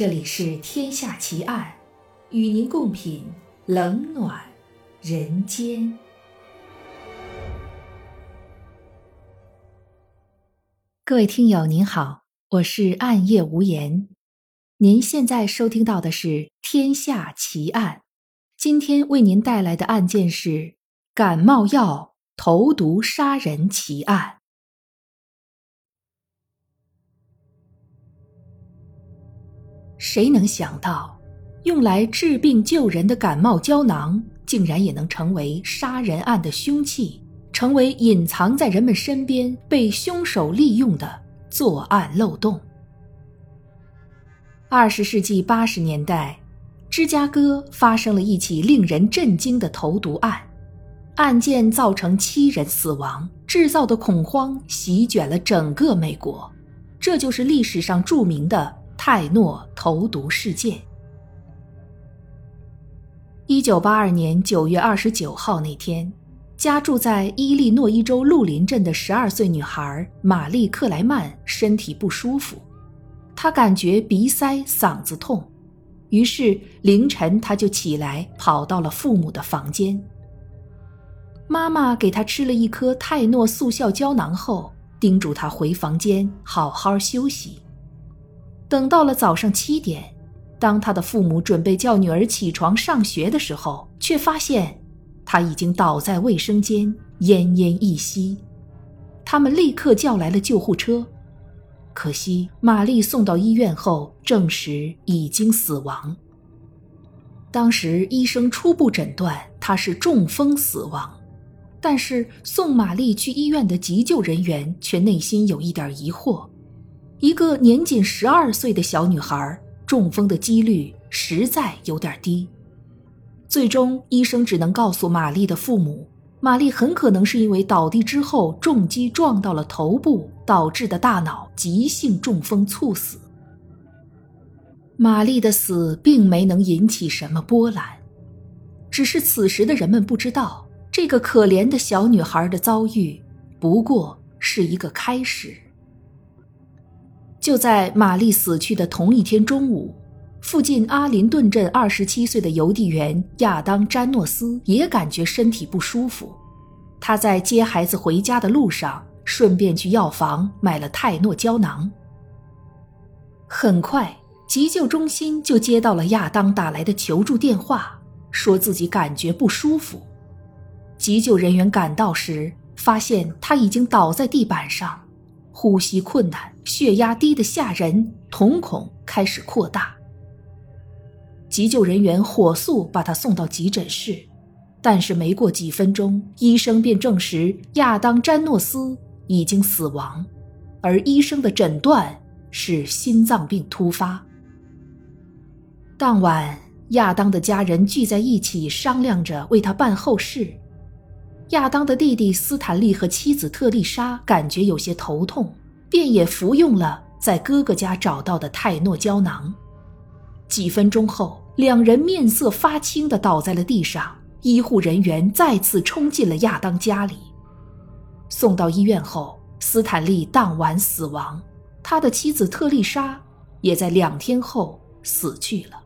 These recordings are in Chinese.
这里是《天下奇案》，与您共品冷暖人间。各位听友您好，我是暗夜无言。您现在收听到的是《天下奇案》，今天为您带来的案件是感冒药投毒杀人奇案。谁能想到，用来治病救人的感冒胶囊，竟然也能成为杀人案的凶器，成为隐藏在人们身边、被凶手利用的作案漏洞？二十世纪八十年代，芝加哥发生了一起令人震惊的投毒案，案件造成七人死亡，制造的恐慌席卷了整个美国，这就是历史上著名的。泰诺投毒事件。一九八二年九月二十九号那天，家住在伊利诺伊州鹿林镇的十二岁女孩玛丽克莱曼身体不舒服，她感觉鼻塞、嗓子痛，于是凌晨她就起来跑到了父母的房间。妈妈给她吃了一颗泰诺速效胶囊后，叮嘱她回房间好好休息。等到了早上七点，当他的父母准备叫女儿起床上学的时候，却发现他已经倒在卫生间，奄奄一息。他们立刻叫来了救护车，可惜玛丽送到医院后证实已经死亡。当时医生初步诊断她是中风死亡，但是送玛丽去医院的急救人员却内心有一点疑惑。一个年仅十二岁的小女孩中风的几率实在有点低，最终医生只能告诉玛丽的父母，玛丽很可能是因为倒地之后重击撞到了头部导致的大脑急性中风猝死。玛丽的死并没能引起什么波澜，只是此时的人们不知道，这个可怜的小女孩的遭遇不过是一个开始。就在玛丽死去的同一天中午，附近阿林顿镇二十七岁的邮递员亚当·詹诺斯也感觉身体不舒服。他在接孩子回家的路上，顺便去药房买了泰诺胶囊。很快，急救中心就接到了亚当打来的求助电话，说自己感觉不舒服。急救人员赶到时，发现他已经倒在地板上。呼吸困难，血压低得吓人，瞳孔开始扩大。急救人员火速把他送到急诊室，但是没过几分钟，医生便证实亚当·詹诺斯已经死亡，而医生的诊断是心脏病突发。当晚，亚当的家人聚在一起商量着为他办后事。亚当的弟弟斯坦利和妻子特丽莎感觉有些头痛，便也服用了在哥哥家找到的泰诺胶囊。几分钟后，两人面色发青地倒在了地上。医护人员再次冲进了亚当家里。送到医院后，斯坦利当晚死亡，他的妻子特丽莎也在两天后死去了。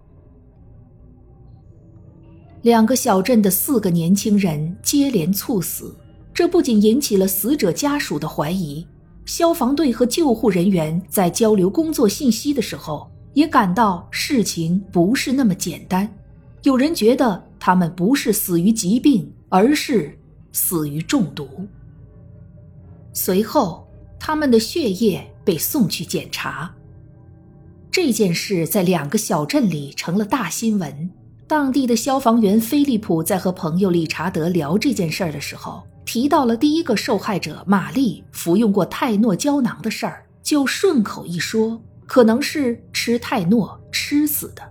两个小镇的四个年轻人接连猝死，这不仅引起了死者家属的怀疑，消防队和救护人员在交流工作信息的时候，也感到事情不是那么简单。有人觉得他们不是死于疾病，而是死于中毒。随后，他们的血液被送去检查。这件事在两个小镇里成了大新闻。当地的消防员菲利普在和朋友理查德聊这件事的时候，提到了第一个受害者玛丽服用过泰诺胶囊的事儿，就顺口一说，可能是吃泰诺吃死的。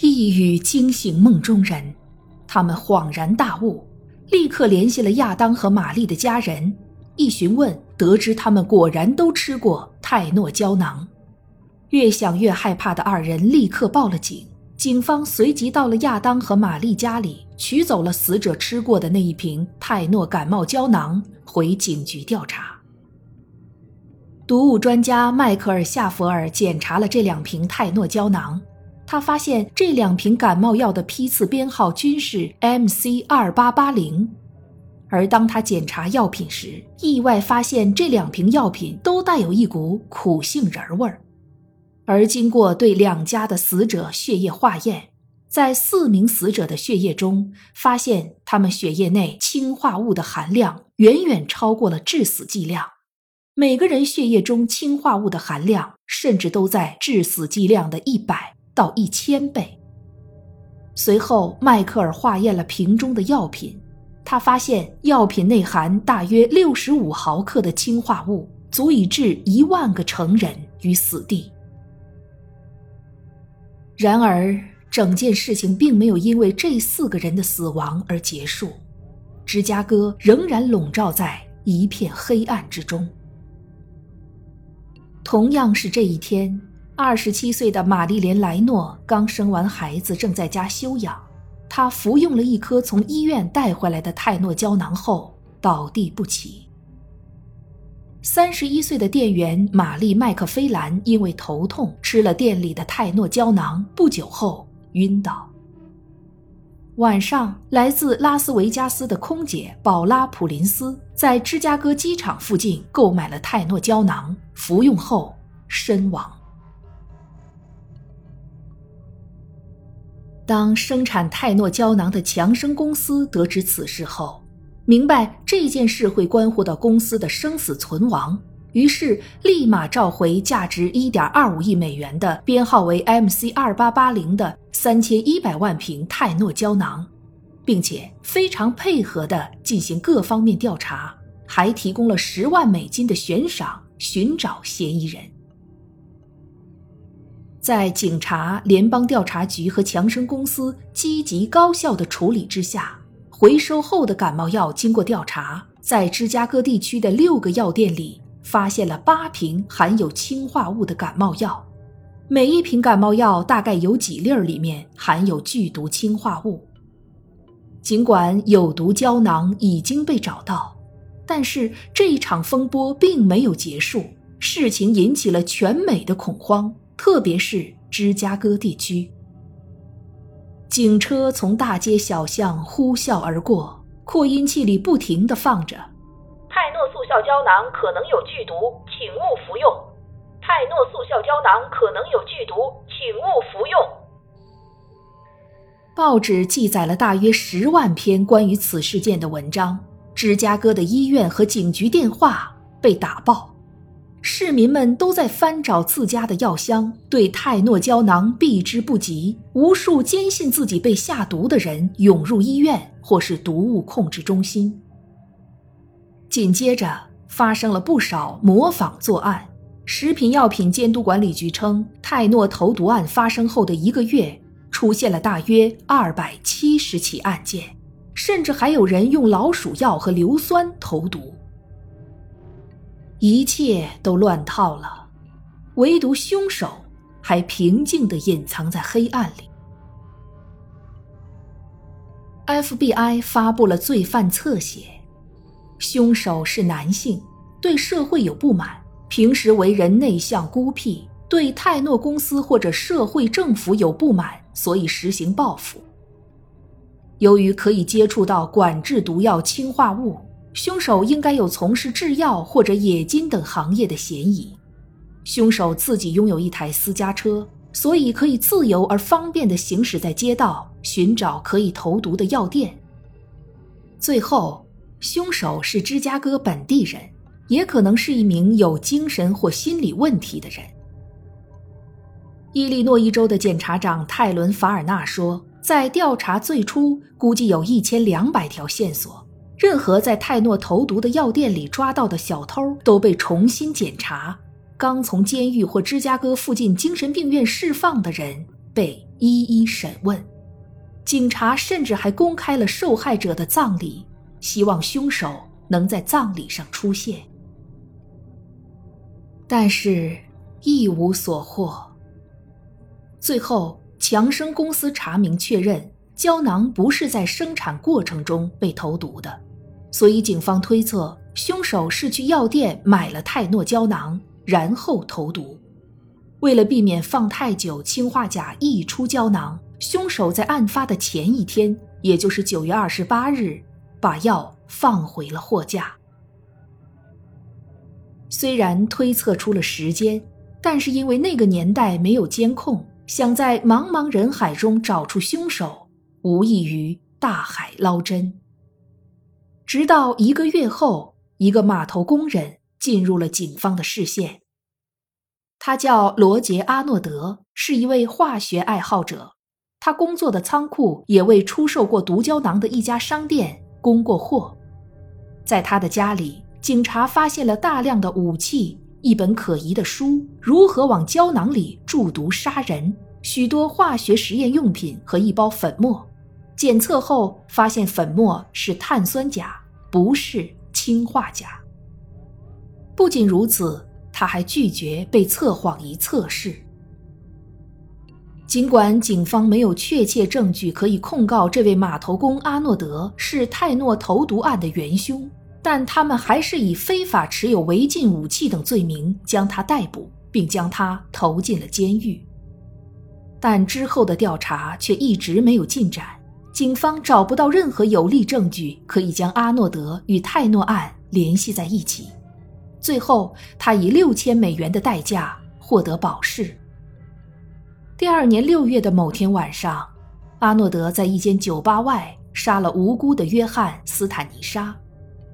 一语惊醒梦中人，他们恍然大悟，立刻联系了亚当和玛丽的家人，一询问得知他们果然都吃过泰诺胶囊。越想越害怕的二人立刻报了警。警方随即到了亚当和玛丽家里，取走了死者吃过的那一瓶泰诺感冒胶囊，回警局调查。毒物专家迈克尔·夏弗尔检查了这两瓶泰诺胶囊，他发现这两瓶感冒药的批次编号均是 MC 二八八零。而当他检查药品时，意外发现这两瓶药品都带有一股苦杏仁味儿。而经过对两家的死者血液化验，在四名死者的血液中，发现他们血液内氰化物的含量远远超过了致死剂量。每个人血液中氰化物的含量甚至都在致死剂量的一百到一千倍。随后，迈克尔化验了瓶中的药品。他发现药品内含大约六十五毫克的氰化物，足以致一万个成人于死地。然而，整件事情并没有因为这四个人的死亡而结束，芝加哥仍然笼罩在一片黑暗之中。同样是这一天，二十七岁的玛丽莲·莱诺刚生完孩子，正在家休养。他服用了一颗从医院带回来的泰诺胶囊后倒地不起。三十一岁的店员玛丽麦克菲兰因为头痛吃了店里的泰诺胶囊，不久后晕倒。晚上，来自拉斯维加斯的空姐宝拉普林斯在芝加哥机场附近购买了泰诺胶囊，服用后身亡。当生产泰诺胶囊的强生公司得知此事后，明白这件事会关乎到公司的生死存亡，于是立马召回价值1.25亿美元的编号为 MC2880 的3100万瓶泰诺胶囊，并且非常配合地进行各方面调查，还提供了10万美金的悬赏寻找嫌疑人。在警察、联邦调查局和强生公司积极高效的处理之下，回收后的感冒药经过调查，在芝加哥地区的六个药店里发现了八瓶含有氰化物的感冒药，每一瓶感冒药大概有几粒儿里面含有剧毒氰化物。尽管有毒胶囊已经被找到，但是这一场风波并没有结束，事情引起了全美的恐慌。特别是芝加哥地区，警车从大街小巷呼啸而过，扩音器里不停地放着：“效胶囊可能有剧毒，请勿服用。泰诺速效胶囊可能有剧毒，请勿服用。”报纸记载了大约十万篇关于此事件的文章，芝加哥的医院和警局电话被打爆。市民们都在翻找自家的药箱，对泰诺胶囊避之不及。无数坚信自己被下毒的人涌入医院或是毒物控制中心。紧接着发生了不少模仿作案。食品药品监督管理局称，泰诺投毒案发生后的一个月，出现了大约二百七十起案件，甚至还有人用老鼠药和硫酸投毒。一切都乱套了，唯独凶手还平静地隐藏在黑暗里。FBI 发布了罪犯侧写，凶手是男性，对社会有不满，平时为人内向孤僻，对泰诺公司或者社会政府有不满，所以实行报复。由于可以接触到管制毒药氰化物。凶手应该有从事制药或者冶金等行业的嫌疑。凶手自己拥有一台私家车，所以可以自由而方便地行驶在街道，寻找可以投毒的药店。最后，凶手是芝加哥本地人，也可能是一名有精神或心理问题的人。伊利诺伊州的检察长泰伦·法尔纳说，在调查最初，估计有一千两百条线索。任何在泰诺投毒的药店里抓到的小偷都被重新检查，刚从监狱或芝加哥附近精神病院释放的人被一一审问，警察甚至还公开了受害者的葬礼，希望凶手能在葬礼上出现，但是一无所获。最后，强生公司查明确认，胶囊不是在生产过程中被投毒的。所以，警方推测凶手是去药店买了泰诺胶囊，然后投毒。为了避免放太久，氰化钾溢出胶囊，凶手在案发的前一天，也就是九月二十八日，把药放回了货架。虽然推测出了时间，但是因为那个年代没有监控，想在茫茫人海中找出凶手，无异于大海捞针。直到一个月后，一个码头工人进入了警方的视线。他叫罗杰·阿诺德，是一位化学爱好者。他工作的仓库也为出售过毒胶囊的一家商店供过货。在他的家里，警察发现了大量的武器、一本可疑的书《如何往胶囊里注毒杀人》、许多化学实验用品和一包粉末。检测后发现粉末是碳酸钾，不是氰化钾。不仅如此。他还拒绝被测谎仪测试。尽管警方没有确切证据可以控告这位码头工阿诺德是泰诺投毒案的元凶，但他们还是以非法持有违禁武器等罪名将他逮捕，并将他投进了监狱。但之后的调查却一直没有进展，警方找不到任何有力证据可以将阿诺德与泰诺案联系在一起。最后，他以六千美元的代价获得保释。第二年六月的某天晚上，阿诺德在一间酒吧外杀了无辜的约翰·斯坦尼莎。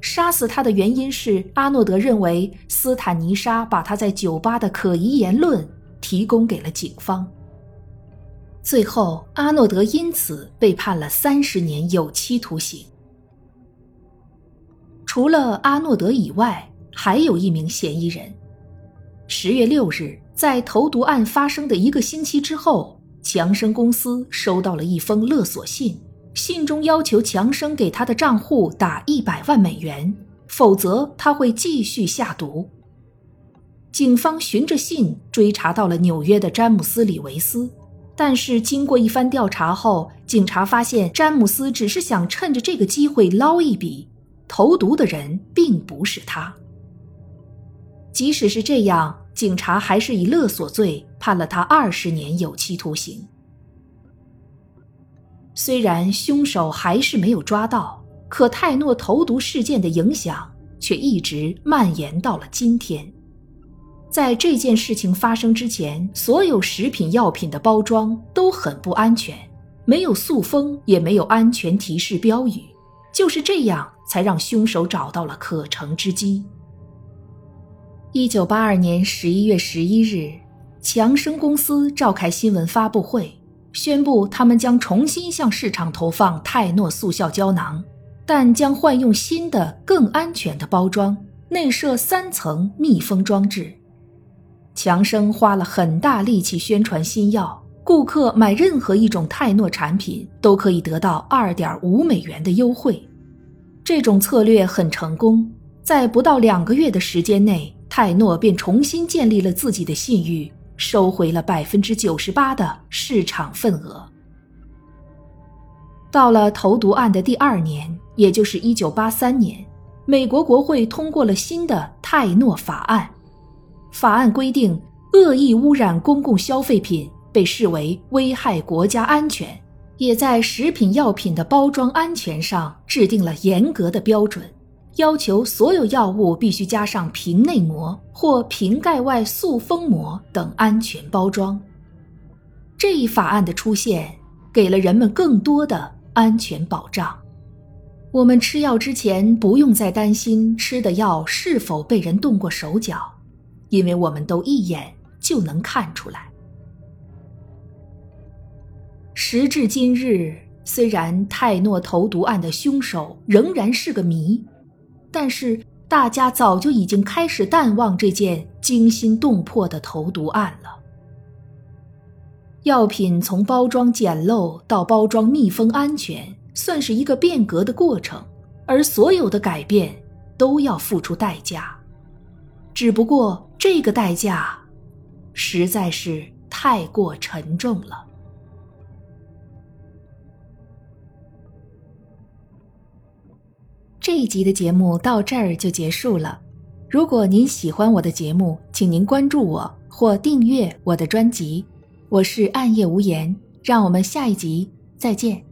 杀死他的原因是阿诺德认为斯坦尼莎把他在酒吧的可疑言论提供给了警方。最后，阿诺德因此被判了三十年有期徒刑。除了阿诺德以外，还有一名嫌疑人。十月六日，在投毒案发生的一个星期之后，强生公司收到了一封勒索信，信中要求强生给他的账户打一百万美元，否则他会继续下毒。警方循着信追查到了纽约的詹姆斯·里维斯，但是经过一番调查后，警察发现詹姆斯只是想趁着这个机会捞一笔，投毒的人并不是他。即使是这样，警察还是以勒索罪判了他二十年有期徒刑。虽然凶手还是没有抓到，可泰诺投毒事件的影响却一直蔓延到了今天。在这件事情发生之前，所有食品药品的包装都很不安全，没有塑封，也没有安全提示标语。就是这样，才让凶手找到了可乘之机。一九八二年十一月十一日，强生公司召开新闻发布会，宣布他们将重新向市场投放泰诺速效胶囊，但将换用新的、更安全的包装，内设三层密封装置。强生花了很大力气宣传新药，顾客买任何一种泰诺产品都可以得到二点五美元的优惠。这种策略很成功，在不到两个月的时间内。泰诺便重新建立了自己的信誉，收回了百分之九十八的市场份额。到了投毒案的第二年，也就是一九八三年，美国国会通过了新的泰诺法案。法案规定，恶意污染公共消费品被视为危害国家安全，也在食品药品的包装安全上制定了严格的标准。要求所有药物必须加上瓶内膜或瓶盖外塑封膜等安全包装。这一法案的出现，给了人们更多的安全保障。我们吃药之前不用再担心吃的药是否被人动过手脚，因为我们都一眼就能看出来。时至今日，虽然泰诺投毒案的凶手仍然是个谜。但是大家早就已经开始淡忘这件惊心动魄的投毒案了。药品从包装简陋到包装密封安全，算是一个变革的过程，而所有的改变都要付出代价。只不过这个代价，实在是太过沉重了。这一集的节目到这儿就结束了。如果您喜欢我的节目，请您关注我或订阅我的专辑。我是暗夜无言，让我们下一集再见。